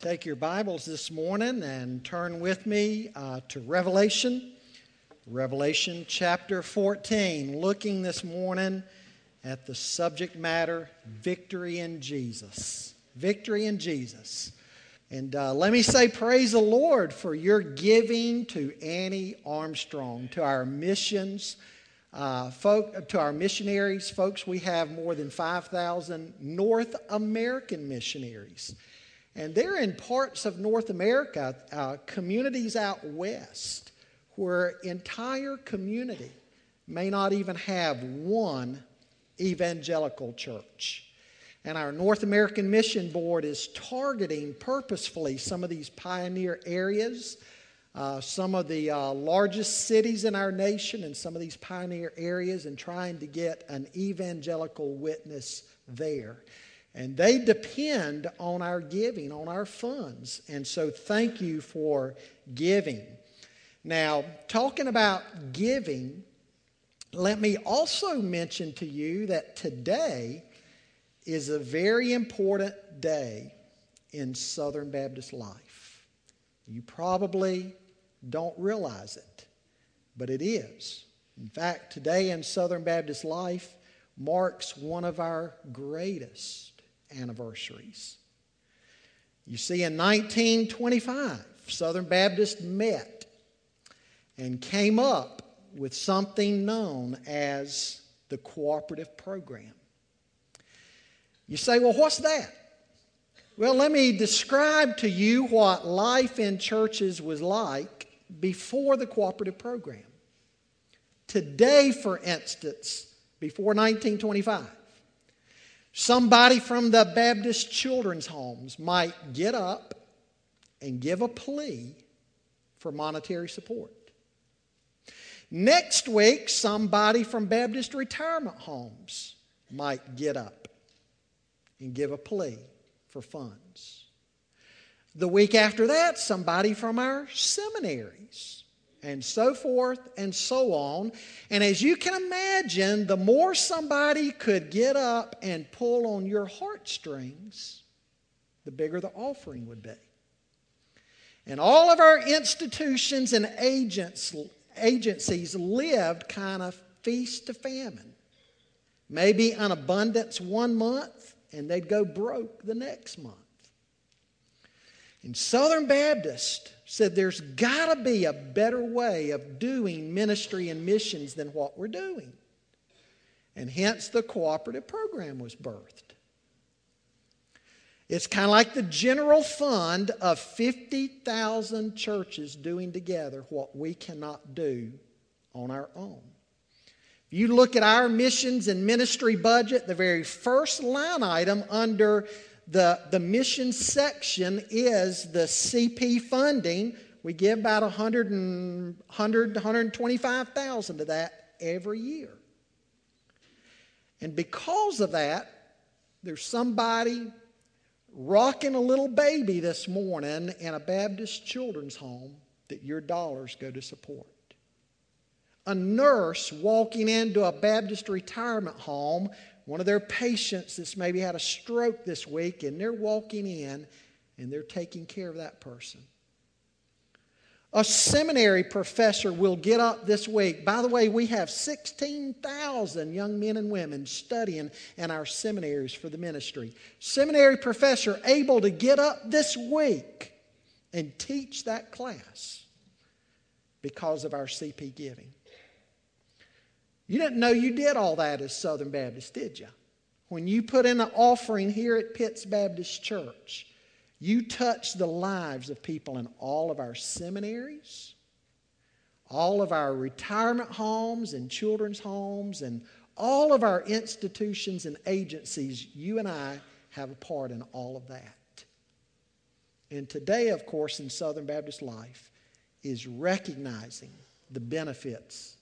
Take your Bibles this morning and turn with me uh, to Revelation, Revelation chapter 14, looking this morning at the subject matter victory in Jesus. Victory in Jesus. And uh, let me say, praise the Lord for your giving to Annie Armstrong, to our missions. Uh, folk, to our missionaries, folks, we have more than 5,000 North American missionaries. And they're in parts of North America, uh, communities out west, where entire community may not even have one evangelical church. And our North American Mission Board is targeting purposefully some of these pioneer areas, uh, some of the uh, largest cities in our nation, and some of these pioneer areas, and trying to get an evangelical witness there. And they depend on our giving, on our funds. And so thank you for giving. Now, talking about giving, let me also mention to you that today is a very important day in Southern Baptist life. You probably don't realize it, but it is. In fact, today in Southern Baptist life marks one of our greatest anniversaries. You see, in 1925, Southern Baptist met and came up with something known as the cooperative program. You say, well, what's that? Well, let me describe to you what life in churches was like before the cooperative program. Today, for instance, before 1925, Somebody from the Baptist Children's Homes might get up and give a plea for monetary support. Next week, somebody from Baptist Retirement Homes might get up and give a plea for funds. The week after that, somebody from our seminaries and so forth and so on. And as you can imagine, the more somebody could get up and pull on your heartstrings, the bigger the offering would be. And all of our institutions and agents, agencies lived kind of feast to famine. Maybe an abundance one month, and they'd go broke the next month. In Southern Baptist, said there's got to be a better way of doing ministry and missions than what we're doing. And hence the cooperative program was birthed. It's kind of like the general fund of 50,000 churches doing together what we cannot do on our own. If you look at our missions and ministry budget, the very first line item under the, the mission section is the CP funding. We give about 100, and, 100 125,000 to that every year. And because of that, there's somebody rocking a little baby this morning in a Baptist children's home that your dollars go to support. A nurse walking into a Baptist retirement home one of their patients that's maybe had a stroke this week, and they're walking in and they're taking care of that person. A seminary professor will get up this week. By the way, we have 16,000 young men and women studying in our seminaries for the ministry. Seminary professor able to get up this week and teach that class because of our CP giving. You didn't know you did all that as Southern Baptist, did you? When you put in an offering here at Pitts Baptist Church, you touch the lives of people in all of our seminaries, all of our retirement homes and children's homes, and all of our institutions and agencies. You and I have a part in all of that. And today, of course, in Southern Baptist life, is recognizing the benefits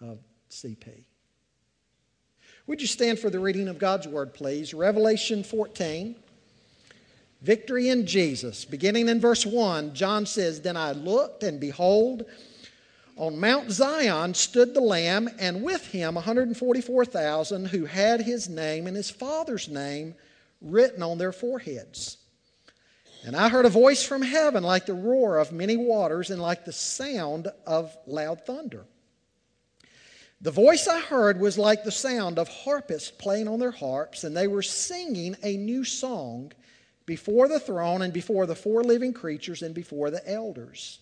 of CP. Would you stand for the reading of God's Word, please? Revelation 14. Victory in Jesus. Beginning in verse 1, John says, Then I looked, and behold, on Mount Zion stood the Lamb, and with him 144,000 who had his name and his Father's name written on their foreheads. And I heard a voice from heaven like the roar of many waters and like the sound of loud thunder. The voice I heard was like the sound of harpists playing on their harps, and they were singing a new song before the throne and before the four living creatures and before the elders.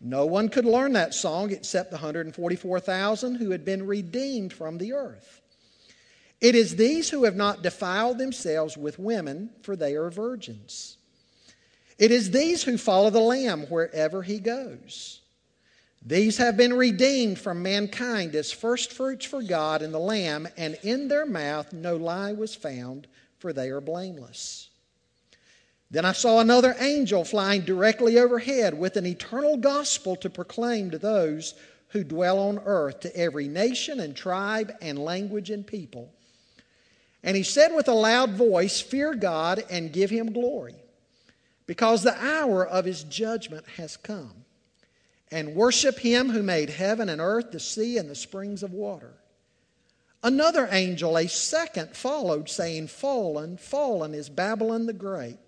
No one could learn that song except the 144,000 who had been redeemed from the earth. It is these who have not defiled themselves with women, for they are virgins. It is these who follow the Lamb wherever he goes. These have been redeemed from mankind as firstfruits for God and the Lamb, and in their mouth no lie was found, for they are blameless. Then I saw another angel flying directly overhead with an eternal gospel to proclaim to those who dwell on earth, to every nation and tribe and language and people. And he said with a loud voice, Fear God and give him glory because the hour of his judgment has come. And worship him who made heaven and earth, the sea, and the springs of water. Another angel, a second, followed, saying, Fallen, fallen is Babylon the Great,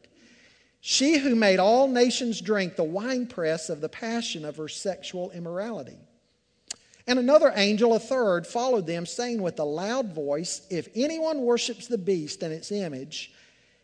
she who made all nations drink the winepress of the passion of her sexual immorality. And another angel, a third, followed them, saying with a loud voice, If anyone worships the beast and its image,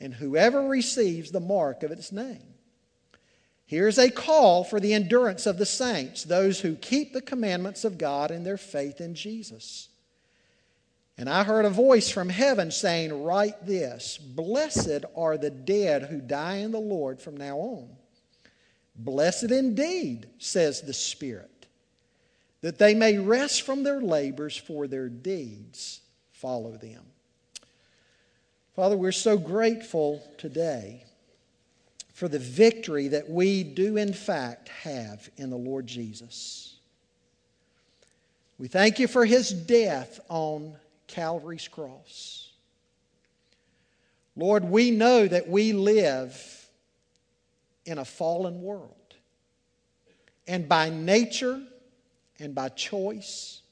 and whoever receives the mark of its name. Here's a call for the endurance of the saints, those who keep the commandments of God in their faith in Jesus. And I heard a voice from heaven saying, Write this Blessed are the dead who die in the Lord from now on. Blessed indeed, says the Spirit, that they may rest from their labors, for their deeds follow them. Father, we're so grateful today for the victory that we do, in fact, have in the Lord Jesus. We thank you for his death on Calvary's cross. Lord, we know that we live in a fallen world. And by nature and by choice,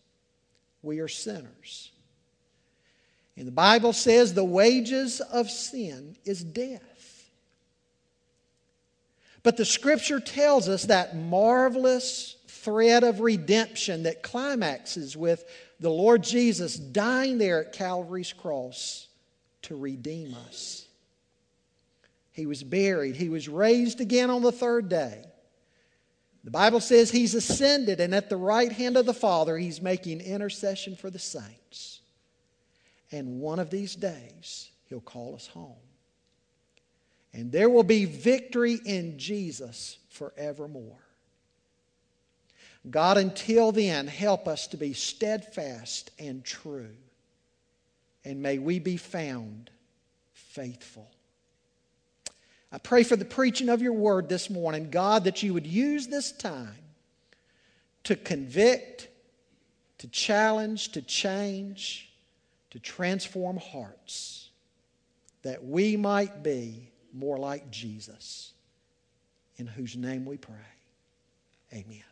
we are sinners. And the Bible says the wages of sin is death. But the scripture tells us that marvelous thread of redemption that climaxes with the Lord Jesus dying there at Calvary's cross to redeem us. He was buried, he was raised again on the third day. The Bible says he's ascended, and at the right hand of the Father, he's making intercession for the saints. And one of these days, He'll call us home. And there will be victory in Jesus forevermore. God, until then, help us to be steadfast and true. And may we be found faithful. I pray for the preaching of your word this morning, God, that you would use this time to convict, to challenge, to change to transform hearts that we might be more like Jesus, in whose name we pray. Amen.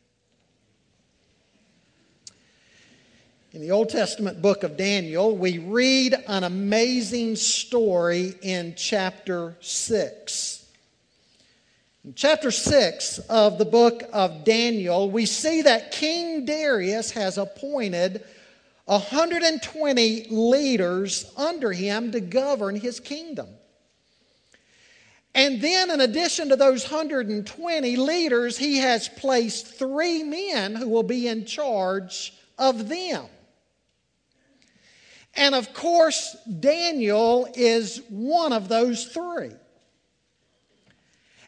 In the Old Testament book of Daniel, we read an amazing story in chapter 6. In chapter 6 of the book of Daniel, we see that King Darius has appointed 120 leaders under him to govern his kingdom. And then, in addition to those 120 leaders, he has placed three men who will be in charge of them. And of course, Daniel is one of those three.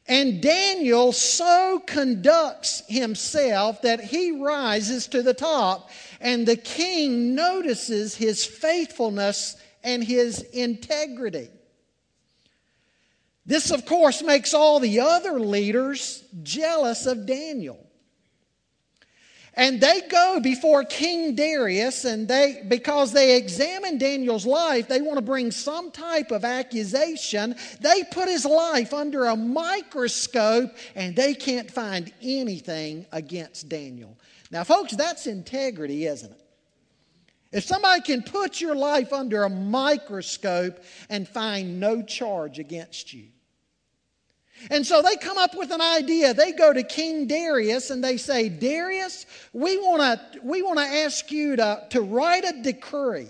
And Daniel so conducts himself that he rises to the top, and the king notices his faithfulness and his integrity. This, of course, makes all the other leaders jealous of Daniel. And they go before King Darius, and they, because they examine Daniel's life, they want to bring some type of accusation. They put his life under a microscope, and they can't find anything against Daniel. Now, folks, that's integrity, isn't it? If somebody can put your life under a microscope and find no charge against you, and so they come up with an idea. They go to King Darius and they say, Darius, we want to we wanna ask you to, to write a decree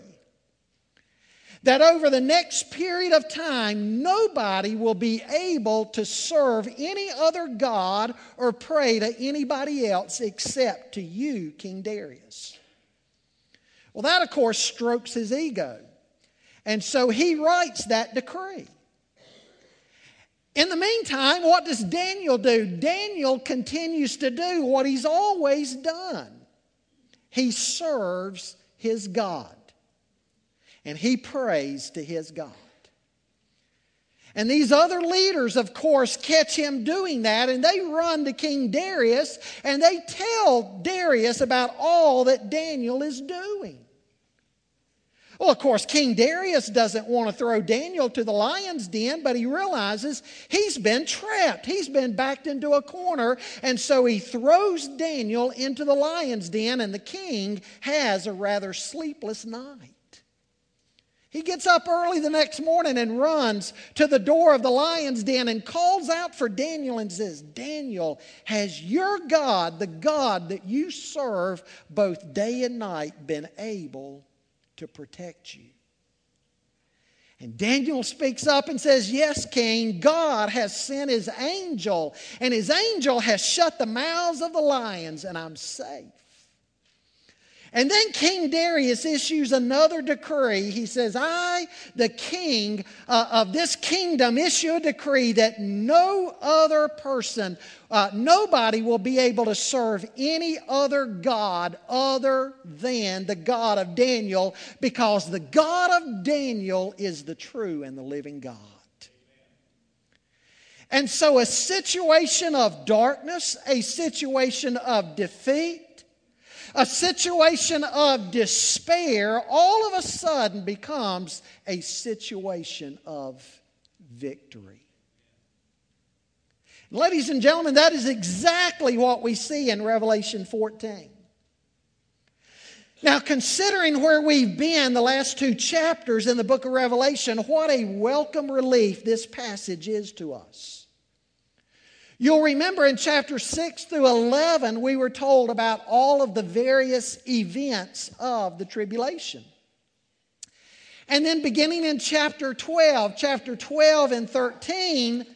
that over the next period of time, nobody will be able to serve any other God or pray to anybody else except to you, King Darius. Well, that, of course, strokes his ego. And so he writes that decree. In the meantime, what does Daniel do? Daniel continues to do what he's always done he serves his God, and he prays to his God. And these other leaders, of course, catch him doing that, and they run to King Darius and they tell Darius about all that Daniel is doing. Well, of course, King Darius doesn't want to throw Daniel to the lion's den, but he realizes he's been trapped. He's been backed into a corner, and so he throws Daniel into the lion's den, and the king has a rather sleepless night. He gets up early the next morning and runs to the door of the lion's den and calls out for Daniel and says, Daniel, has your God, the God that you serve both day and night, been able to protect you. And Daniel speaks up and says, Yes, King, God has sent his angel, and his angel has shut the mouths of the lions, and I'm safe. And then King Darius issues another decree. He says, I, the king uh, of this kingdom, issue a decree that no other person, uh, nobody will be able to serve any other God other than the God of Daniel, because the God of Daniel is the true and the living God. And so, a situation of darkness, a situation of defeat, a situation of despair all of a sudden becomes a situation of victory. Ladies and gentlemen, that is exactly what we see in Revelation 14. Now, considering where we've been the last two chapters in the book of Revelation, what a welcome relief this passage is to us. You'll remember in chapter 6 through 11, we were told about all of the various events of the tribulation. And then beginning in chapter 12, chapter 12 and 13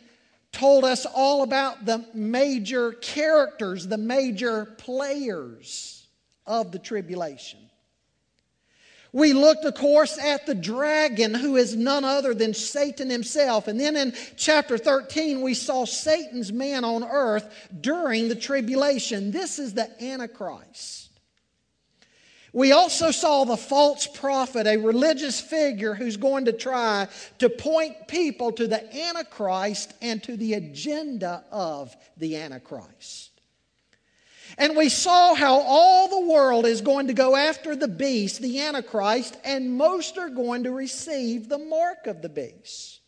told us all about the major characters, the major players of the tribulation. We looked, of course, at the dragon, who is none other than Satan himself. And then in chapter 13, we saw Satan's man on earth during the tribulation. This is the Antichrist. We also saw the false prophet, a religious figure who's going to try to point people to the Antichrist and to the agenda of the Antichrist. And we saw how all the world is going to go after the beast, the Antichrist, and most are going to receive the mark of the beast.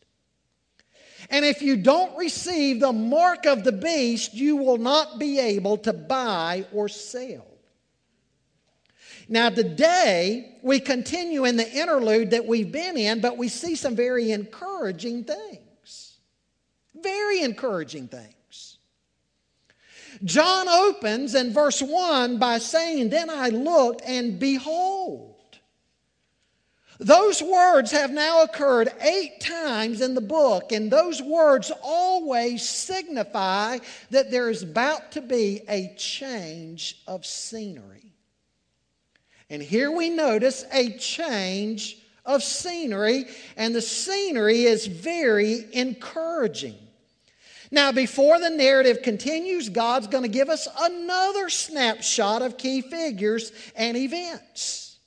And if you don't receive the mark of the beast, you will not be able to buy or sell. Now, today, we continue in the interlude that we've been in, but we see some very encouraging things. Very encouraging things. John opens in verse 1 by saying, Then I looked and behold. Those words have now occurred eight times in the book, and those words always signify that there is about to be a change of scenery. And here we notice a change of scenery, and the scenery is very encouraging. Now, before the narrative continues, God's going to give us another snapshot of key figures and events.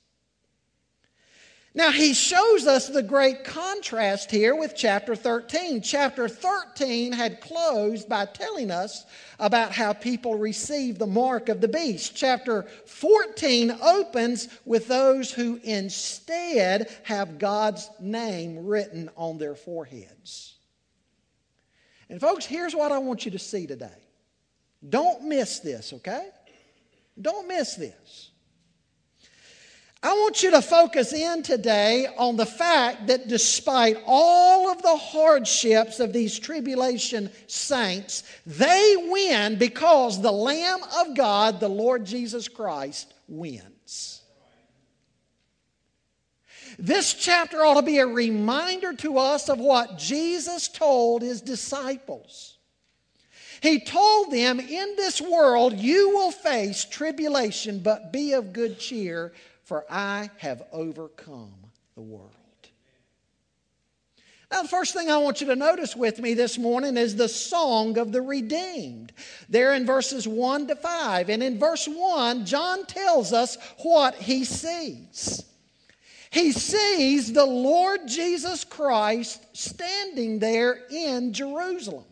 Now, he shows us the great contrast here with chapter 13. Chapter 13 had closed by telling us about how people receive the mark of the beast. Chapter 14 opens with those who instead have God's name written on their foreheads. And, folks, here's what I want you to see today. Don't miss this, okay? Don't miss this. I want you to focus in today on the fact that despite all of the hardships of these tribulation saints, they win because the Lamb of God, the Lord Jesus Christ, wins. This chapter ought to be a reminder to us of what Jesus told his disciples. He told them, In this world you will face tribulation, but be of good cheer for I have overcome the world. Now, the first thing I want you to notice with me this morning is the song of the redeemed. There in verses 1 to 5. And in verse 1, John tells us what he sees. He sees the Lord Jesus Christ standing there in Jerusalem.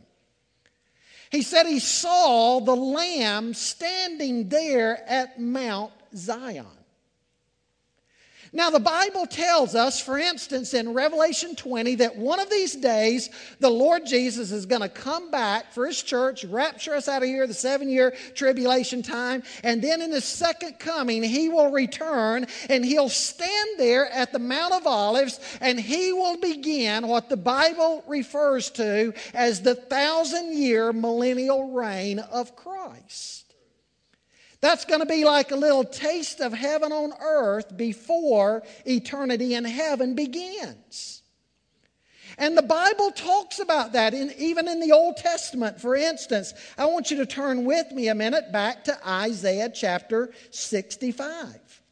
He said he saw the Lamb standing there at Mount Zion. Now, the Bible tells us, for instance, in Revelation 20, that one of these days the Lord Jesus is going to come back for his church, rapture us out of here, the seven year tribulation time, and then in his second coming, he will return and he'll stand there at the Mount of Olives and he will begin what the Bible refers to as the thousand year millennial reign of Christ. That's going to be like a little taste of heaven on earth before eternity in heaven begins. And the Bible talks about that, in, even in the Old Testament. For instance, I want you to turn with me a minute back to Isaiah chapter 65.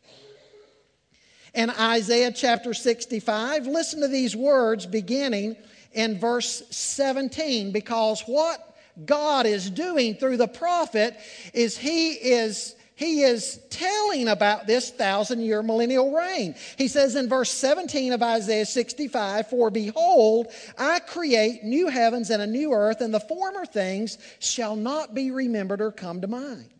In Isaiah chapter 65, listen to these words beginning in verse 17, because what God is doing through the prophet is he is he is telling about this thousand year millennial reign. He says in verse 17 of Isaiah 65 For behold, I create new heavens and a new earth, and the former things shall not be remembered or come to mind.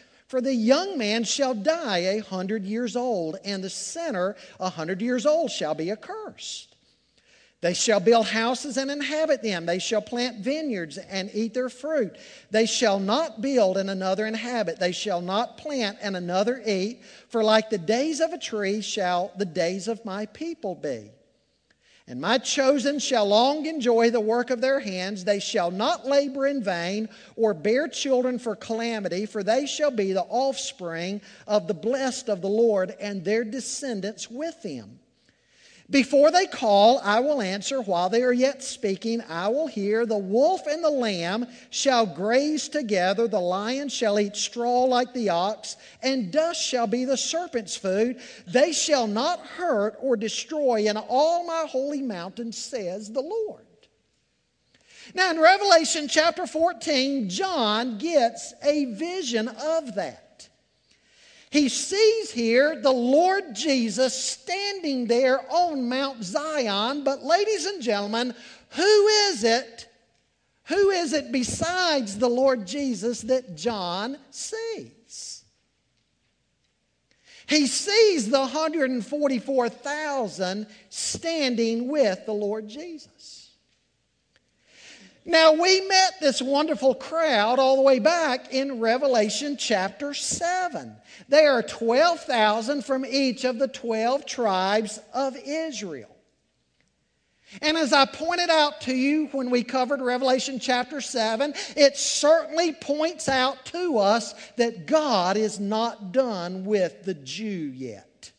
For the young man shall die a hundred years old, and the sinner a hundred years old shall be accursed. They shall build houses and inhabit them. They shall plant vineyards and eat their fruit. They shall not build and another inhabit. They shall not plant and another eat. For like the days of a tree shall the days of my people be. And my chosen shall long enjoy the work of their hands. They shall not labor in vain or bear children for calamity, for they shall be the offspring of the blessed of the Lord and their descendants with them. Before they call, I will answer. While they are yet speaking, I will hear. The wolf and the lamb shall graze together. The lion shall eat straw like the ox, and dust shall be the serpent's food. They shall not hurt or destroy in all my holy mountain, says the Lord. Now, in Revelation chapter 14, John gets a vision of that. He sees here the Lord Jesus standing there on Mount Zion. But, ladies and gentlemen, who is it? Who is it besides the Lord Jesus that John sees? He sees the 144,000 standing with the Lord Jesus. Now, we met this wonderful crowd all the way back in Revelation chapter 7. They are 12,000 from each of the 12 tribes of Israel. And as I pointed out to you when we covered Revelation chapter 7, it certainly points out to us that God is not done with the Jew yet.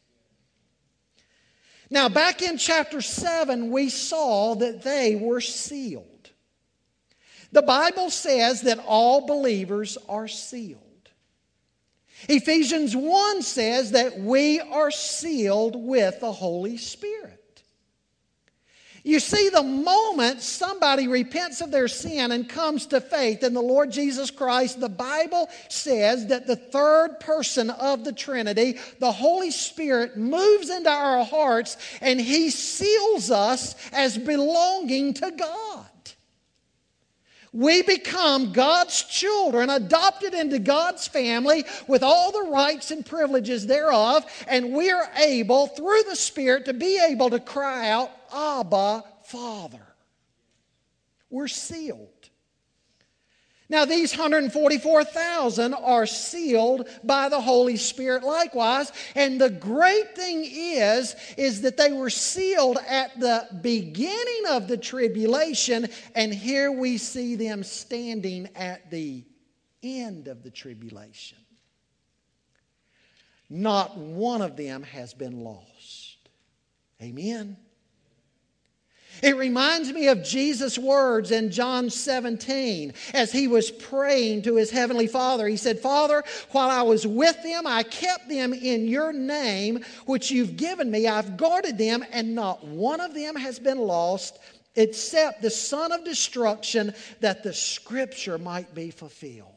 Now, back in chapter 7, we saw that they were sealed. The Bible says that all believers are sealed. Ephesians 1 says that we are sealed with the Holy Spirit. You see, the moment somebody repents of their sin and comes to faith in the Lord Jesus Christ, the Bible says that the third person of the Trinity, the Holy Spirit, moves into our hearts and He seals us as belonging to God. We become God's children, adopted into God's family with all the rights and privileges thereof, and we are able, through the Spirit, to be able to cry out, Abba, Father. We're sealed. Now, these 144,000 are sealed by the Holy Spirit likewise. And the great thing is, is that they were sealed at the beginning of the tribulation, and here we see them standing at the end of the tribulation. Not one of them has been lost. Amen. It reminds me of Jesus' words in John 17 as he was praying to his heavenly Father. He said, Father, while I was with them, I kept them in your name, which you've given me. I've guarded them, and not one of them has been lost except the son of destruction, that the scripture might be fulfilled.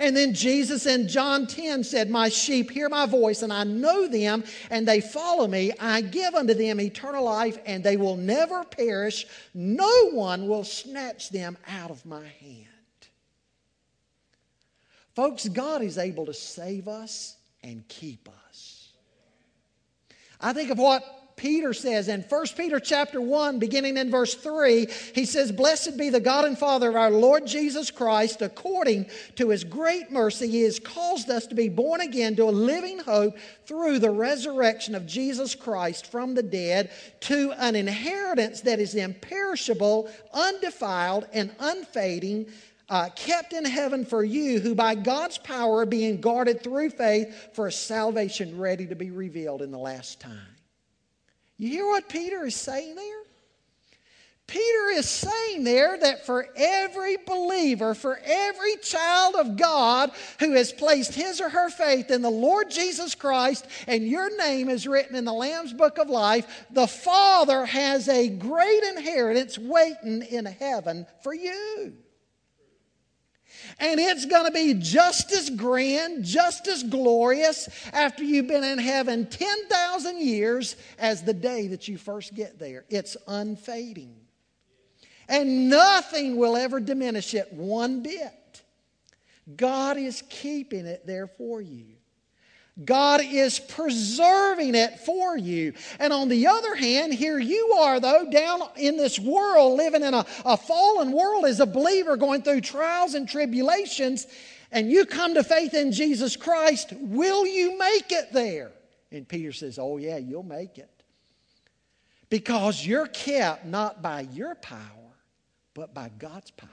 And then Jesus in John 10 said, My sheep hear my voice, and I know them, and they follow me. I give unto them eternal life, and they will never perish. No one will snatch them out of my hand. Folks, God is able to save us and keep us. I think of what Peter says in 1 Peter chapter 1, beginning in verse 3, he says, Blessed be the God and Father of our Lord Jesus Christ, according to his great mercy, he has caused us to be born again to a living hope through the resurrection of Jesus Christ from the dead to an inheritance that is imperishable, undefiled, and unfading. Uh, kept in heaven for you, who by God's power are being guarded through faith for a salvation ready to be revealed in the last time. You hear what Peter is saying there? Peter is saying there that for every believer, for every child of God who has placed his or her faith in the Lord Jesus Christ and your name is written in the Lamb's Book of Life, the Father has a great inheritance waiting in heaven for you. And it's going to be just as grand, just as glorious after you've been in heaven 10,000 years as the day that you first get there. It's unfading. And nothing will ever diminish it one bit. God is keeping it there for you. God is preserving it for you. And on the other hand, here you are, though, down in this world, living in a, a fallen world as a believer, going through trials and tribulations, and you come to faith in Jesus Christ. Will you make it there? And Peter says, Oh, yeah, you'll make it. Because you're kept not by your power, but by God's power.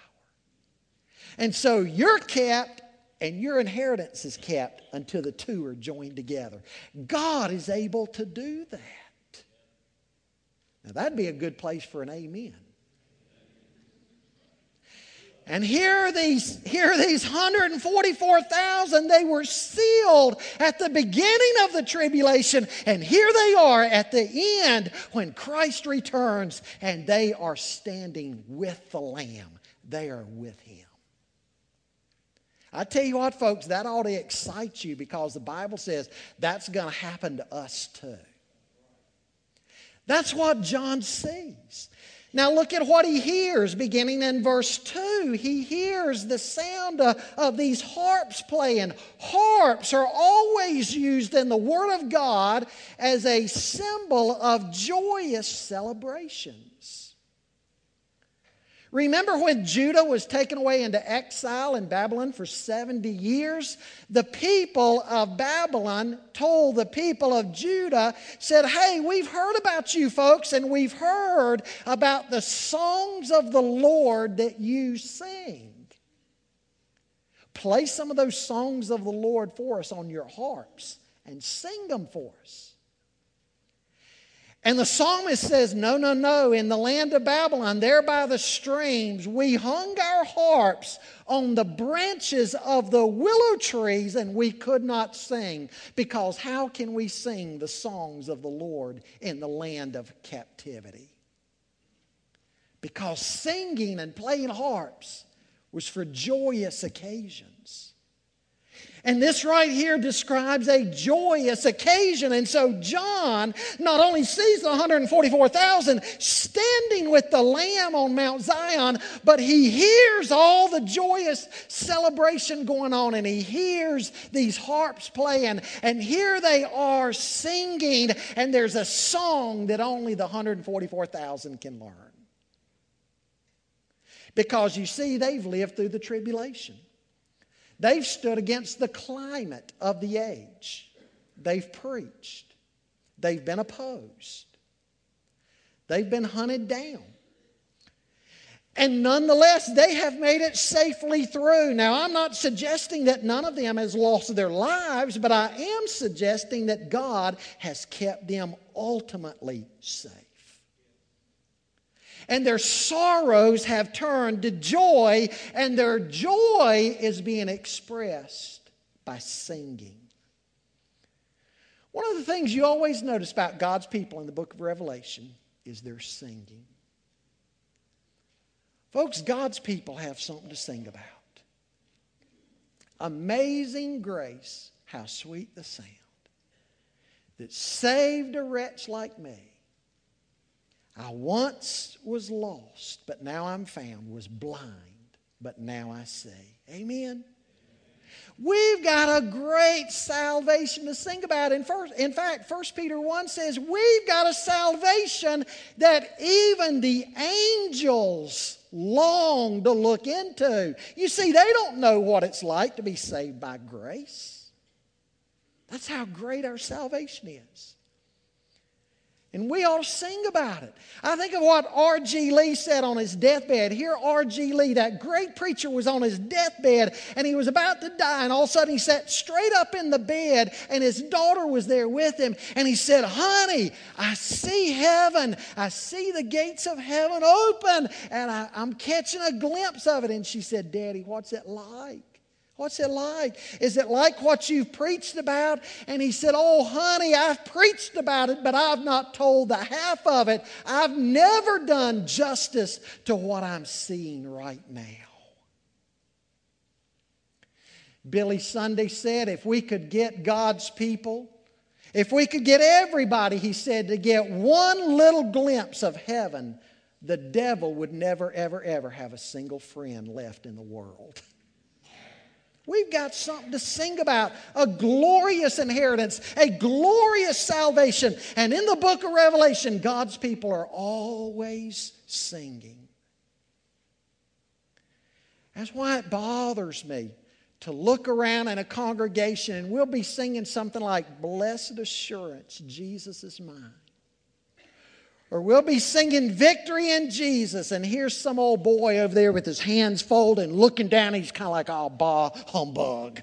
And so you're kept and your inheritance is kept until the two are joined together. God is able to do that. Now, that'd be a good place for an amen. And here are these, here are these 144,000. They were sealed at the beginning of the tribulation. And here they are at the end when Christ returns and they are standing with the Lamb. They are with Him. I tell you what, folks, that ought to excite you because the Bible says that's going to happen to us too. That's what John sees. Now, look at what he hears beginning in verse 2. He hears the sound of, of, these harps playing. Harps are always used in the Word of God as a symbol of joyous celebration. Remember when Judah was taken away into exile in Babylon for 70 years? The people of Babylon told the people of Judah, said, Hey, we've heard about you folks, and we've heard about the songs of the Lord that you sing. Play some of those songs of the Lord for us on your harps and sing them for us. And the psalmist says, No, no, no. In the land of Babylon, there by the streams, we hung our harps on the branches of the willow trees, and we could not sing. Because how can we sing the songs of the Lord in the land of captivity? Because singing and playing harps was for joyous occasions. And this right here describes a joyous occasion. And so John not only sees the 144,000 standing with the Lamb on Mount Zion, but he hears all the joyous celebration going on and he hears these harps playing. And here they are singing, and there's a song that only the 144,000 can learn. Because you see, they've lived through the tribulation. They've stood against the climate of the age. They've preached. They've been opposed. They've been hunted down. And nonetheless, they have made it safely through. Now, I'm not suggesting that none of them has lost their lives, but I am suggesting that God has kept them ultimately safe and their sorrows have turned to joy, and their joy is being expressed by singing. One of the things you always notice about God's people in the book of Revelation is their singing. Folks, God's people have something to sing about. Amazing grace, how sweet the sound that saved a wretch like me. I once was lost, but now I'm found, was blind, but now I see. Amen. We've got a great salvation to sing about. In, first, in fact, 1 Peter 1 says, We've got a salvation that even the angels long to look into. You see, they don't know what it's like to be saved by grace. That's how great our salvation is. And we ought to sing about it. I think of what R.G. Lee said on his deathbed. Here, R.G. Lee, that great preacher, was on his deathbed and he was about to die. And all of a sudden, he sat straight up in the bed and his daughter was there with him. And he said, Honey, I see heaven. I see the gates of heaven open and I, I'm catching a glimpse of it. And she said, Daddy, what's it like? What's it like? Is it like what you've preached about? And he said, Oh, honey, I've preached about it, but I've not told the half of it. I've never done justice to what I'm seeing right now. Billy Sunday said, If we could get God's people, if we could get everybody, he said, to get one little glimpse of heaven, the devil would never, ever, ever have a single friend left in the world. We've got something to sing about a glorious inheritance, a glorious salvation. And in the book of Revelation, God's people are always singing. That's why it bothers me to look around in a congregation and we'll be singing something like, Blessed Assurance, Jesus is mine. Or we'll be singing victory in Jesus, and here's some old boy over there with his hands folded and looking down. He's kind of like, oh, bah, humbug.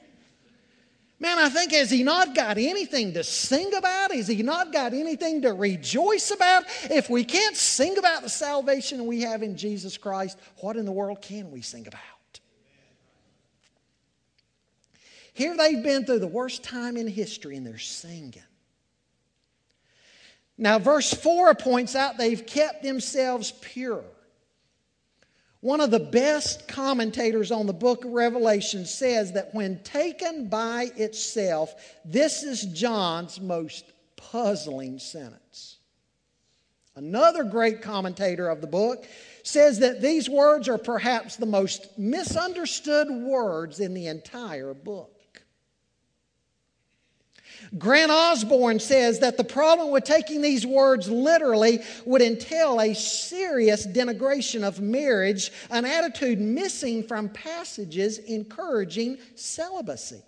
Man, I think, has he not got anything to sing about? Has he not got anything to rejoice about? If we can't sing about the salvation we have in Jesus Christ, what in the world can we sing about? Here they've been through the worst time in history and they're singing. Now, verse 4 points out they've kept themselves pure. One of the best commentators on the book of Revelation says that when taken by itself, this is John's most puzzling sentence. Another great commentator of the book says that these words are perhaps the most misunderstood words in the entire book. Grant Osborne says that the problem with taking these words literally would entail a serious denigration of marriage, an attitude missing from passages encouraging celibacy.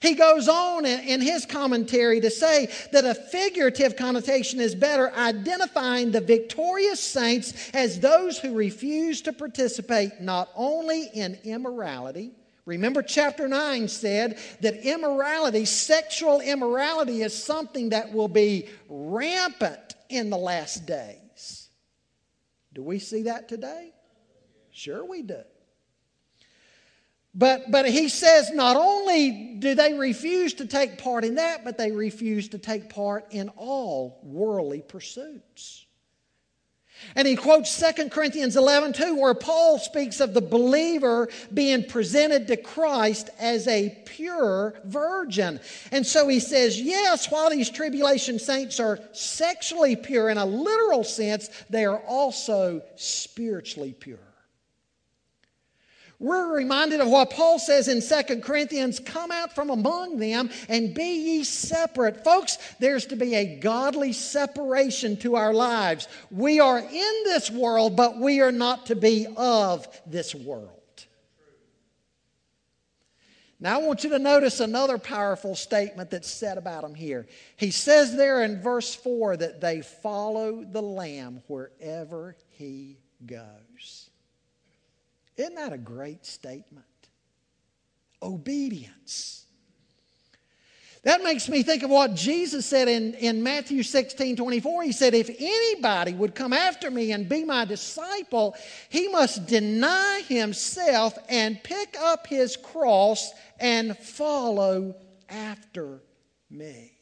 He goes on in his commentary to say that a figurative connotation is better, identifying the victorious saints as those who refuse to participate not only in immorality, Remember, chapter 9 said that immorality, sexual immorality, is something that will be rampant in the last days. Do we see that today? Sure, we do. But, but he says not only do they refuse to take part in that, but they refuse to take part in all worldly pursuits. And he quotes 2 Corinthians 11 2, where Paul speaks of the believer being presented to Christ as a pure virgin. And so he says, yes, while these tribulation saints are sexually pure in a literal sense, they are also spiritually pure. We're reminded of what Paul says in 2 Corinthians come out from among them and be ye separate. Folks, there's to be a godly separation to our lives. We are in this world, but we are not to be of this world. Now, I want you to notice another powerful statement that's said about them here. He says there in verse 4 that they follow the Lamb wherever he goes. Isn't that a great statement? Obedience. That makes me think of what Jesus said in, in Matthew 16 24. He said, If anybody would come after me and be my disciple, he must deny himself and pick up his cross and follow after me.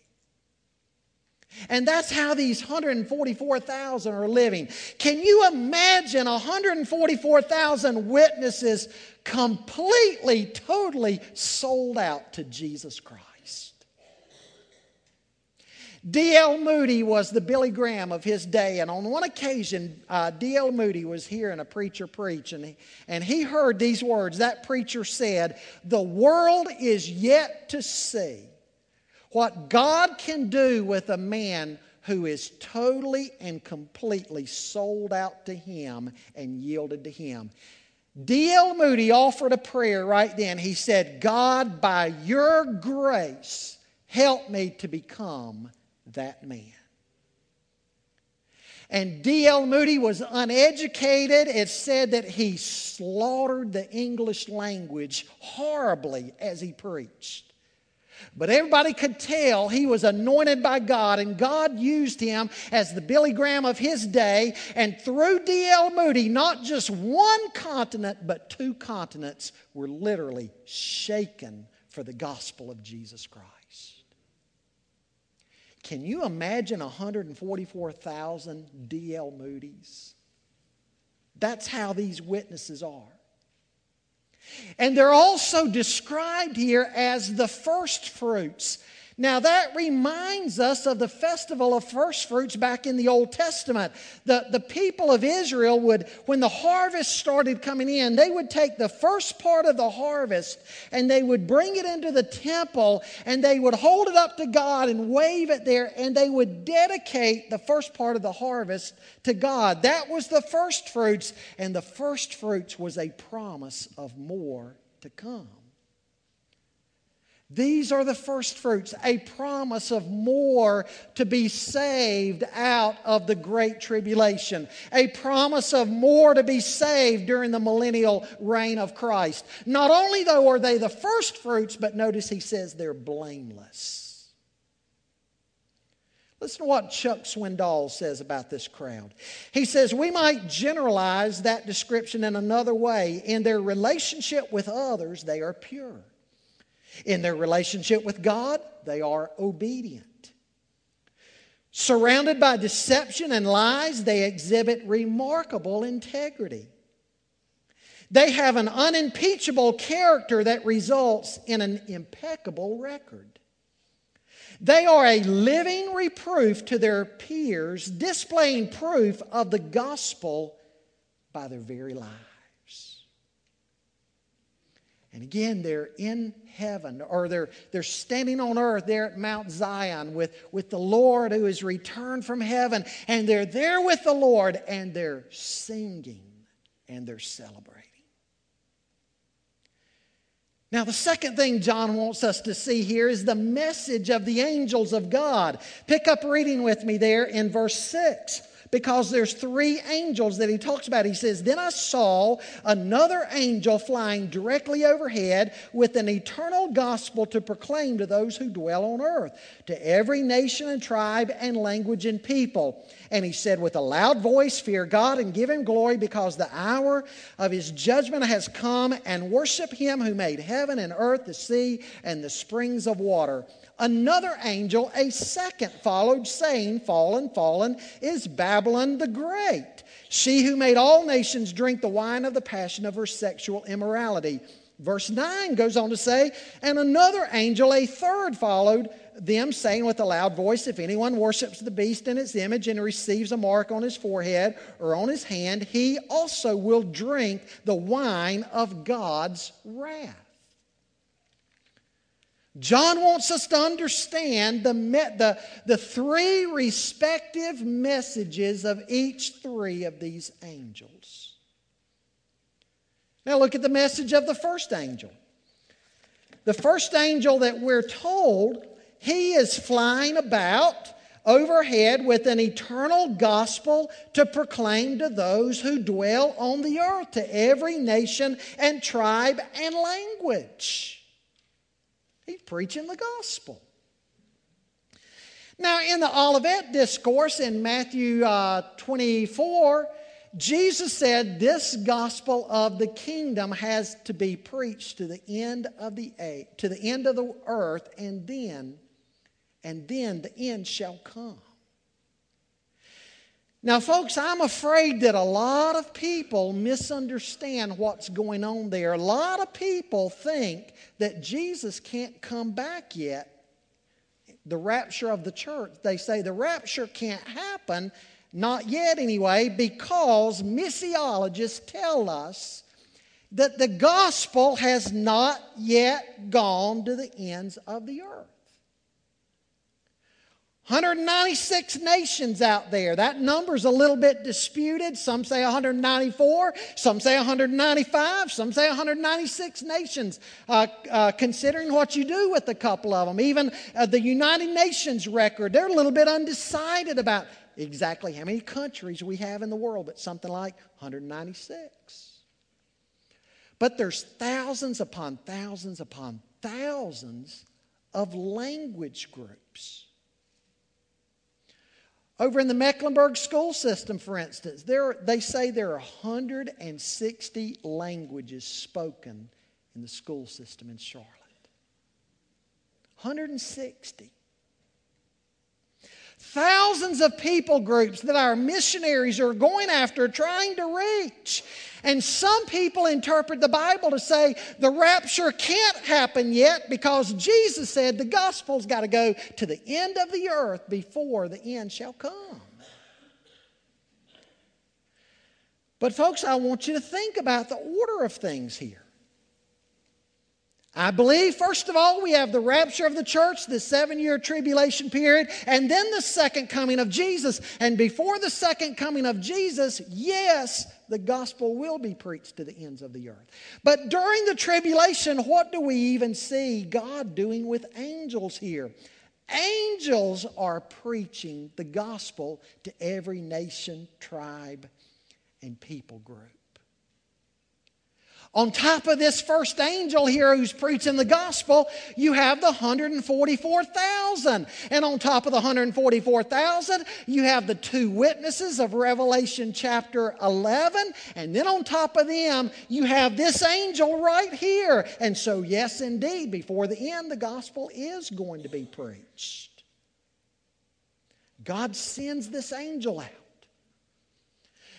And that's how these 144,000 are living. Can you imagine 144,000 witnesses completely, totally sold out to Jesus Christ? D.L. Moody was the Billy Graham of his day, and on one occasion, uh, D.L. Moody was hearing a preacher preach, and he, and he heard these words. That preacher said, The world is yet to see what God can do with a man who is totally and completely sold out to Him and yielded to Him. D.L. Moody offered a prayer right then. He said, God, by your grace, help me to become that man. And D.L. Moody was uneducated. It said that he slaughtered the English language horribly as he preached. But everybody could tell he was anointed by God, and God used him as the Billy Graham of his day. And through D.L. Moody, not just one continent, but two continents were literally shaken for the gospel of Jesus Christ. Can you imagine 144,000 D.L. Moody's? That's how these witnesses are. And they're also described here as the first fruits. Now, that reminds us of the festival of first fruits back in the Old Testament. The, the people of Israel would, when the harvest started coming in, they would take the first part of the harvest and they would bring it into the temple and they would hold it up to God and wave it there and they would dedicate the first part of the harvest to God. That was the first fruits, and the first fruits was a promise of more to come. These are the first fruits, a promise of more to be saved out of the great tribulation, a promise of more to be saved during the millennial reign of Christ. Not only, though, are they the first fruits, but notice he says they're blameless. Listen to what Chuck Swindoll says about this crowd. He says, We might generalize that description in another way. In their relationship with others, they are pure. In their relationship with God, they are obedient. Surrounded by deception and lies, they exhibit remarkable integrity. They have an unimpeachable character that results in an impeccable record. They are a living reproof to their peers, displaying proof of the gospel by their very lives. And again, they're in heaven, or they're, they're standing on earth there at Mount Zion with, with the Lord who has returned from heaven. And they're there with the Lord, and they're singing and they're celebrating. Now, the second thing John wants us to see here is the message of the angels of God. Pick up reading with me there in verse 6. Because there's three angels that he talks about. He says, Then I saw another angel flying directly overhead with an eternal gospel to proclaim to those who dwell on earth, to every nation and tribe and language and people. And he said, With a loud voice, fear God and give him glory, because the hour of his judgment has come, and worship him who made heaven and earth, the sea, and the springs of water. Another angel, a second, followed, saying, Fallen, fallen is Babylon the Great, she who made all nations drink the wine of the passion of her sexual immorality. Verse 9 goes on to say, And another angel, a third, followed them, saying with a loud voice, If anyone worships the beast in its image and receives a mark on his forehead or on his hand, he also will drink the wine of God's wrath. John wants us to understand the, the, the three respective messages of each three of these angels. Now, look at the message of the first angel. The first angel that we're told, he is flying about overhead with an eternal gospel to proclaim to those who dwell on the earth, to every nation and tribe and language. He's preaching the gospel. Now, in the Olivet Discourse in Matthew uh, 24, Jesus said this gospel of the kingdom has to be preached to the end of the to the end of the earth, and then, and then the end shall come. Now, folks, I'm afraid that a lot of people misunderstand what's going on there. A lot of people think that Jesus can't come back yet. The rapture of the church, they say the rapture can't happen, not yet anyway, because missiologists tell us that the gospel has not yet gone to the ends of the earth. 196 nations out there. That number's a little bit disputed. Some say 194, some say 195, some say 196 nations, uh, uh, considering what you do with a couple of them. Even uh, the United Nations record, they're a little bit undecided about exactly how many countries we have in the world, but something like 196. But there's thousands upon thousands upon thousands of language groups. Over in the Mecklenburg school system, for instance, there, they say there are 160 languages spoken in the school system in Charlotte. 160. Thousands of people groups that our missionaries are going after, trying to reach. And some people interpret the Bible to say the rapture can't happen yet because Jesus said the gospel's got to go to the end of the earth before the end shall come. But, folks, I want you to think about the order of things here. I believe, first of all, we have the rapture of the church, the seven year tribulation period, and then the second coming of Jesus. And before the second coming of Jesus, yes, the gospel will be preached to the ends of the earth. But during the tribulation, what do we even see God doing with angels here? Angels are preaching the gospel to every nation, tribe, and people group. On top of this first angel here who's preaching the gospel, you have the 144,000. And on top of the 144,000, you have the two witnesses of Revelation chapter 11. And then on top of them, you have this angel right here. And so, yes, indeed, before the end, the gospel is going to be preached. God sends this angel out.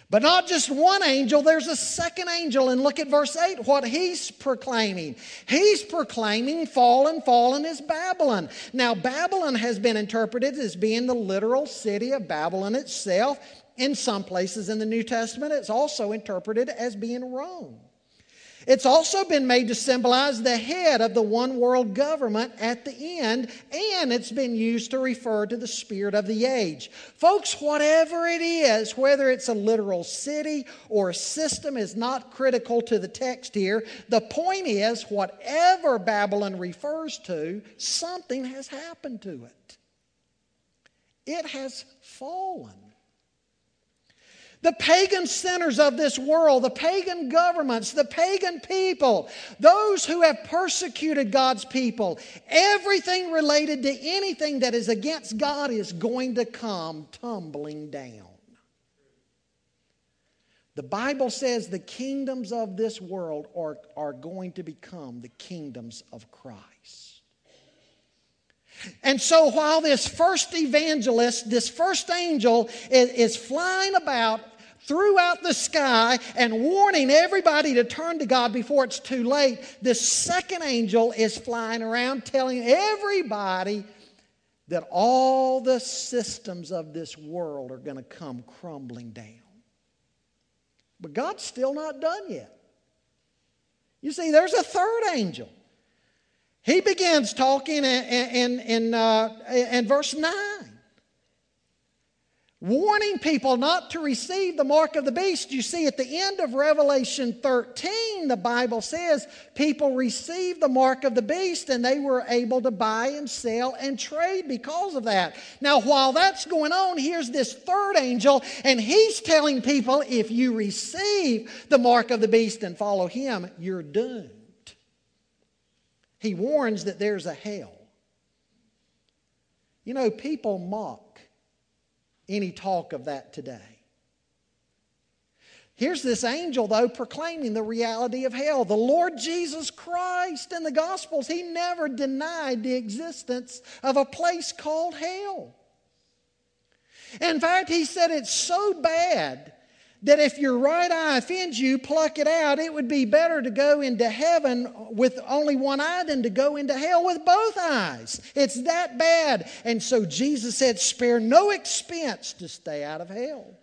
But not just one angel, there's a second angel. And look at verse 8, what he's proclaiming. He's proclaiming, fallen, fallen is Babylon. Now, Babylon has been interpreted as being the literal city of Babylon itself. In some places in the New Testament, it's also interpreted as being Rome. It's also been made to symbolize the head of the one world government at the end, and it's been used to refer to the spirit of the age. Folks, whatever it is, whether it's a literal city or a system, is not critical to the text here. The point is, whatever Babylon refers to, something has happened to it. It has fallen. The pagan sinners of this world, the pagan governments, the pagan people, those who have persecuted God's people, everything related to anything that is against God is going to come tumbling down. The Bible says the kingdoms of this world are, are going to become the kingdoms of Christ. And so while this first evangelist, this first angel, is, is flying about throughout the sky and warning everybody to turn to God before it's too late, this second angel is flying around telling everybody that all the systems of this world are going to come crumbling down. But God's still not done yet. You see, there's a third angel. He begins talking in, in, in, uh, in verse 9 warning people not to receive the mark of the beast. You see, at the end of Revelation 13, the Bible says people received the mark of the beast and they were able to buy and sell and trade because of that. Now, while that's going on, here's this third angel, and he's telling people if you receive the mark of the beast and follow him, you're doomed. He warns that there's a hell. You know, people mock any talk of that today. Here's this angel, though, proclaiming the reality of hell. The Lord Jesus Christ in the Gospels, he never denied the existence of a place called hell. In fact, he said it's so bad that if your right eye offends you, pluck it out. It would be better to go into heaven with only one eye than to go into hell with both eyes. It's that bad. And so Jesus said, Spare no expense to stay out of hell.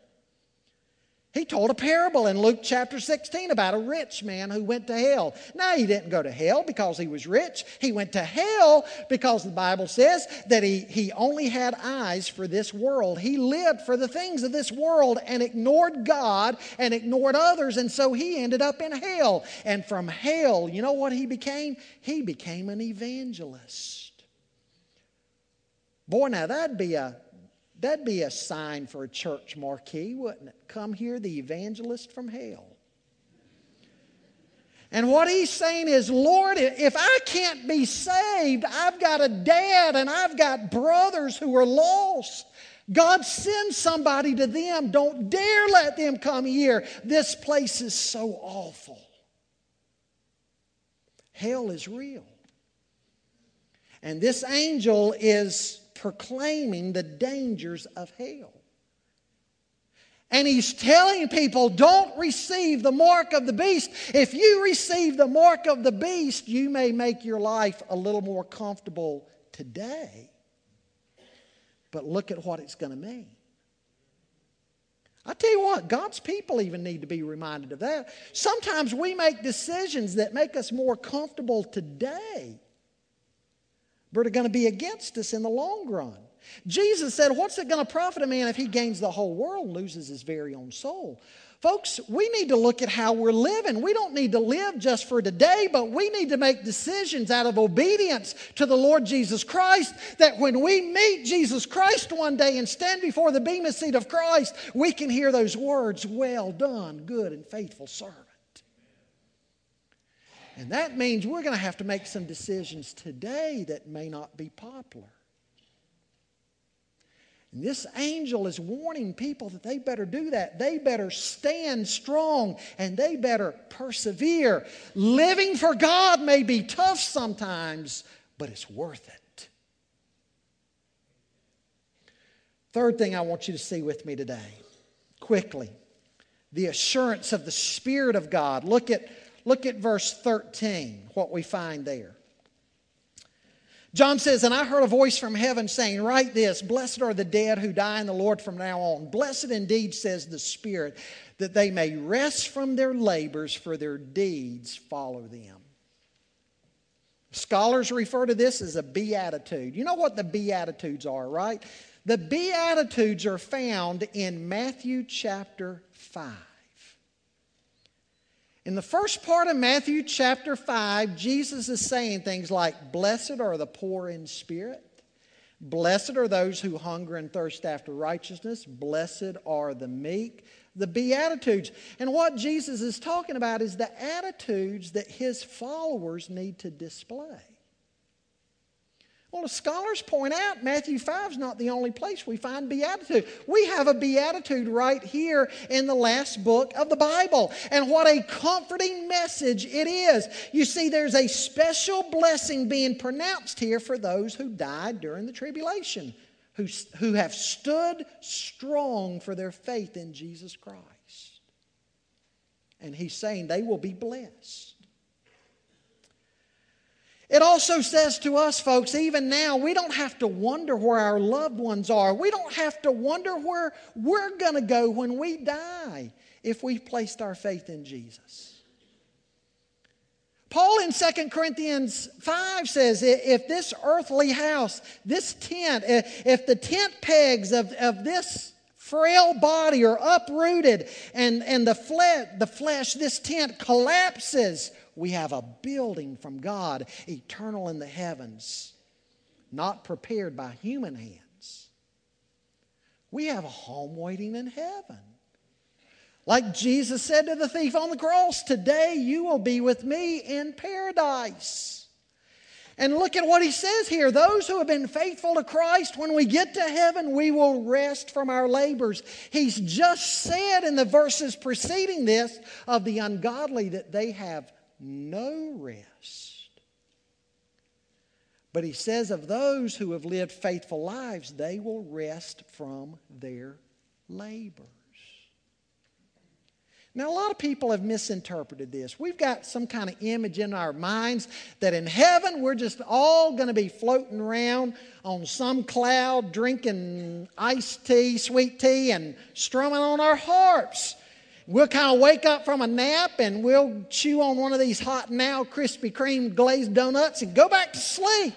He told a parable in Luke chapter 16 about a rich man who went to hell. Now, he didn't go to hell because he was rich. He went to hell because the Bible says that he, he only had eyes for this world. He lived for the things of this world and ignored God and ignored others, and so he ended up in hell. And from hell, you know what he became? He became an evangelist. Boy, now that'd be a That'd be a sign for a church marquee, wouldn't it? Come here, the evangelist from hell. And what he's saying is, Lord, if I can't be saved, I've got a dad and I've got brothers who are lost. God send somebody to them. Don't dare let them come here. This place is so awful. Hell is real. And this angel is proclaiming the dangers of hell. And he's telling people, don't receive the mark of the beast. If you receive the mark of the beast, you may make your life a little more comfortable today. But look at what it's going to mean. I tell you what, God's people even need to be reminded of that. Sometimes we make decisions that make us more comfortable today but are going to be against us in the long run. Jesus said, What's it going to profit a man if he gains the whole world loses his very own soul? Folks, we need to look at how we're living. We don't need to live just for today, but we need to make decisions out of obedience to the Lord Jesus Christ that when we meet Jesus Christ one day and stand before the bema seat of Christ, we can hear those words, Well done, good and faithful servant. And that means we're going to have to make some decisions today that may not be popular. And this angel is warning people that they better do that. They better stand strong and they better persevere. Living for God may be tough sometimes, but it's worth it. Third thing I want you to see with me today, quickly the assurance of the Spirit of God. Look at Look at verse 13, what we find there. John says, And I heard a voice from heaven saying, Write this Blessed are the dead who die in the Lord from now on. Blessed indeed, says the Spirit, that they may rest from their labors, for their deeds follow them. Scholars refer to this as a beatitude. You know what the beatitudes are, right? The beatitudes are found in Matthew chapter 5. In the first part of Matthew chapter 5, Jesus is saying things like, Blessed are the poor in spirit. Blessed are those who hunger and thirst after righteousness. Blessed are the meek. the Beatitudes. And what Jesus is talking about is the attitudes that his followers need to display. Well, the scholars point out Matthew 5 is not the only place we find beatitude. We have a beatitude right here in the last book of the Bible. And what a comforting message it is. You see, there's a special blessing being pronounced here for those who died during the tribulation, who, who have stood strong for their faith in Jesus Christ. And he's saying they will be blessed. It also says to us, folks, even now, we don't have to wonder where our loved ones are. We don't have to wonder where we're going to go when we die if we've placed our faith in Jesus. Paul in 2 Corinthians 5 says if this earthly house, this tent, eh, if the tent pegs of, of this frail body are uprooted and, and the, flesh, the flesh, this tent collapses, we have a building from God, eternal in the heavens, not prepared by human hands. We have a home waiting in heaven. Like Jesus said to the thief on the cross, Today you will be with me in paradise. And look at what he says here. Those who have been faithful to Christ, when we get to heaven, we will rest from our labors. He's just said in the verses preceding this of the ungodly that they have no rest. But he says of those who have lived faithful lives, they will rest from their labors. Now, a lot of people have misinterpreted this. We've got some kind of image in our minds that in heaven we're just all going to be floating around on some cloud, drinking iced tea, sweet tea, and strumming on our harps. We'll kind of wake up from a nap and we'll chew on one of these hot now Krispy Kreme glazed donuts and go back to sleep.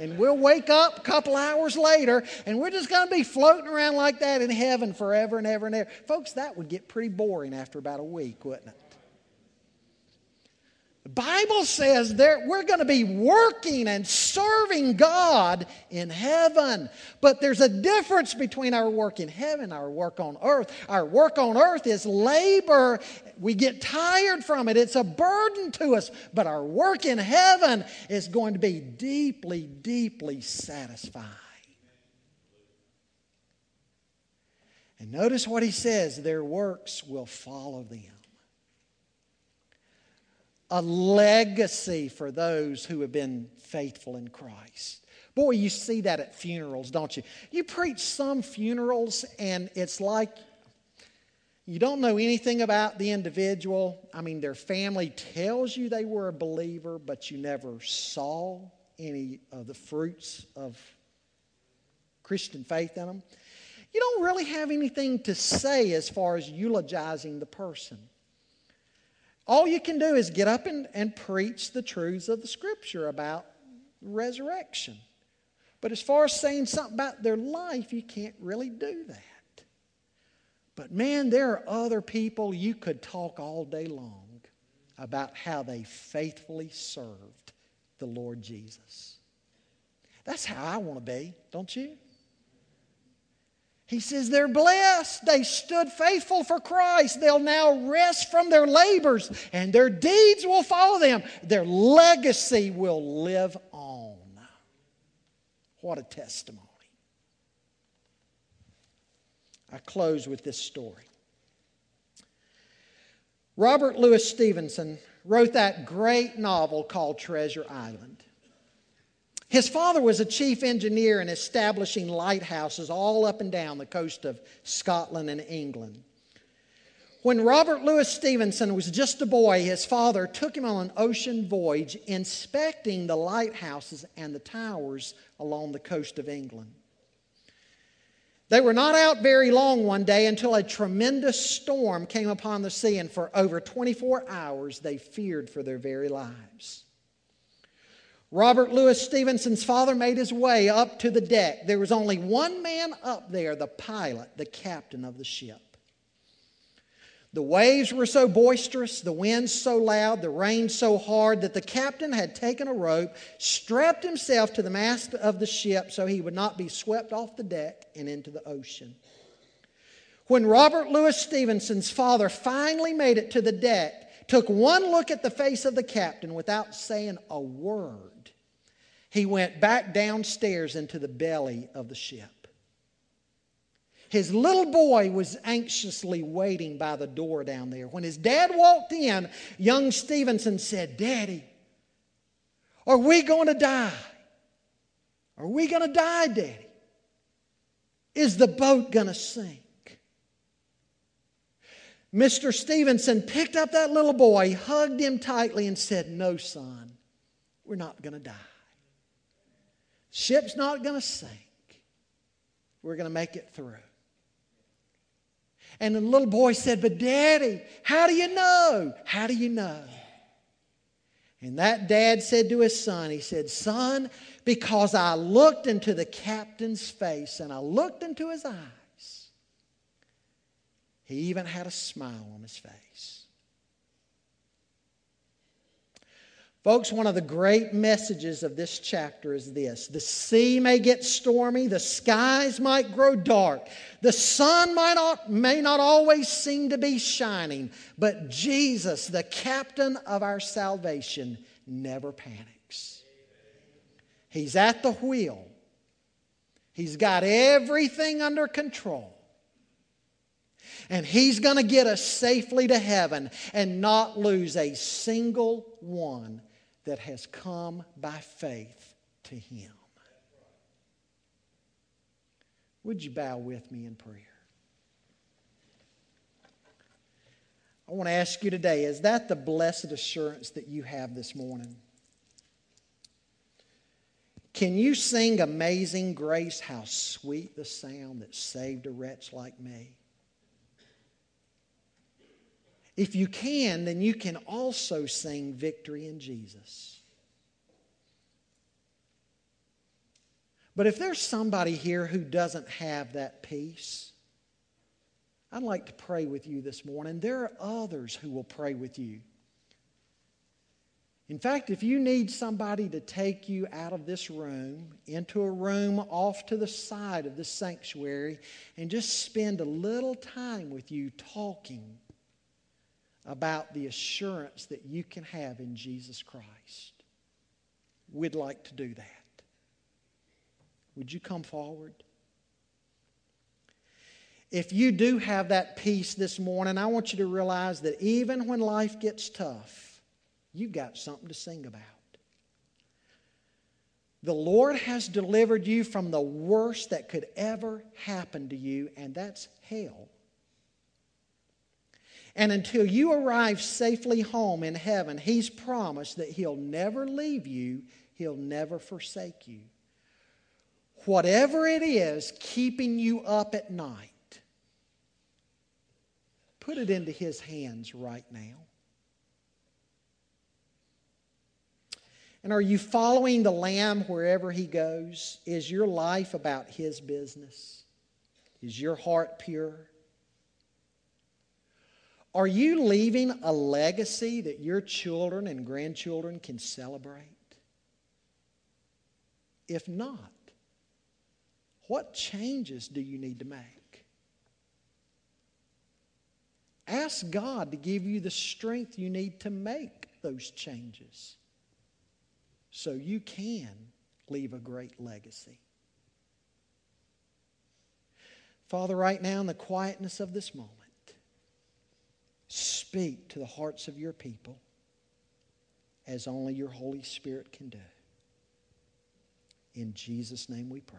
And we'll wake up a couple hours later and we're just going to be floating around like that in heaven forever and ever and ever. Folks, that would get pretty boring after about a week, wouldn't it? Bible says that we're going to be working and serving God in heaven. But there's a difference between our work in heaven, our work on earth. Our work on earth is labor. We get tired from it. It's a burden to us. But our work in heaven is going to be deeply, deeply satisfying. And notice what he says their works will follow them a legacy for those who have been faithful in Christ. Boy, you see that at funerals, don't you? You preach some funerals, and it's like you don't know anything about the individual. I mean, their family tells you they were a believer, but you never saw any of the fruits of Christian faith in them. You don't really have anything to say as far as eulogizing the person. All you can do is get up and, and preach the truths of the Scripture about resurrection. But as far as saying something about their life, you can't really do that. But man, there are other people you could talk all day long about how they faithfully served the Lord Jesus. That's how I want to be, don't you? He says they're blessed. They stood faithful for Christ. They'll now rest from their labors and their deeds will follow them. Their legacy will live on. What a testimony. I close with this story. Robert Louis Stevenson wrote that great novel called Treasure Island. His father was a chief engineer in establishing lighthouses all up and down the coast of Scotland and England. When Robert Louis Stevenson was just a boy, his father took him on an ocean voyage inspecting the lighthouses and the towers along the coast of England. They were not out very long one day until a tremendous storm came upon the sea, and for over 24 hours they feared for their very lives. Robert Louis Stevenson's father made his way up to the deck. There was only one man up there, the pilot, the captain of the ship. The waves were so boisterous, the winds so loud, the rain so hard that the captain had taken a rope, strapped himself to the mast of the ship so he would not be swept off the deck and into the ocean. When Robert Louis Stevenson's father finally made it to the deck, took one look at the face of the captain without saying a word, he went back downstairs into the belly of the ship. His little boy was anxiously waiting by the door down there. When his dad walked in, young Stevenson said, Daddy, are we going to die? Are we going to die, Daddy? Is the boat going to sink? Mr. Stevenson picked up that little boy, hugged him tightly, and said, No, son, we're not going to die. Ship's not going to sink. We're going to make it through. And the little boy said, But daddy, how do you know? How do you know? And that dad said to his son, He said, Son, because I looked into the captain's face and I looked into his eyes, he even had a smile on his face. Folks, one of the great messages of this chapter is this the sea may get stormy, the skies might grow dark, the sun might not, may not always seem to be shining, but Jesus, the captain of our salvation, never panics. He's at the wheel, He's got everything under control. And He's going to get us safely to heaven and not lose a single one that has come by faith to Him. Would you bow with me in prayer? I want to ask you today is that the blessed assurance that you have this morning? Can you sing Amazing Grace? How sweet the sound that saved a wretch like me? If you can, then you can also sing victory in Jesus. But if there's somebody here who doesn't have that peace, I'd like to pray with you this morning. There are others who will pray with you. In fact, if you need somebody to take you out of this room into a room off to the side of the sanctuary and just spend a little time with you talking about the assurance that you can have in Jesus Christ. We'd like to do that. Would you come forward? If you do have that peace this morning, I want you to realize that even when life gets tough, you've got something to sing about. The Lord has delivered you from the worst that could ever happen to you, and that's hell. And until you arrive safely home in heaven, He's promised that He'll never leave you, He'll never forsake you. Whatever it is keeping you up at night, put it into His hands right now. And are you following the Lamb wherever He goes? Is your life about His business? Is your heart pure? Are you leaving a legacy that your children and grandchildren can celebrate? If not, what changes do you need to make? Ask God to give you the strength you need to make those changes so you can leave a great legacy. Father, right now in the quietness of this moment, Speak to the hearts of your people as only your Holy Spirit can do. In Jesus' name we pray.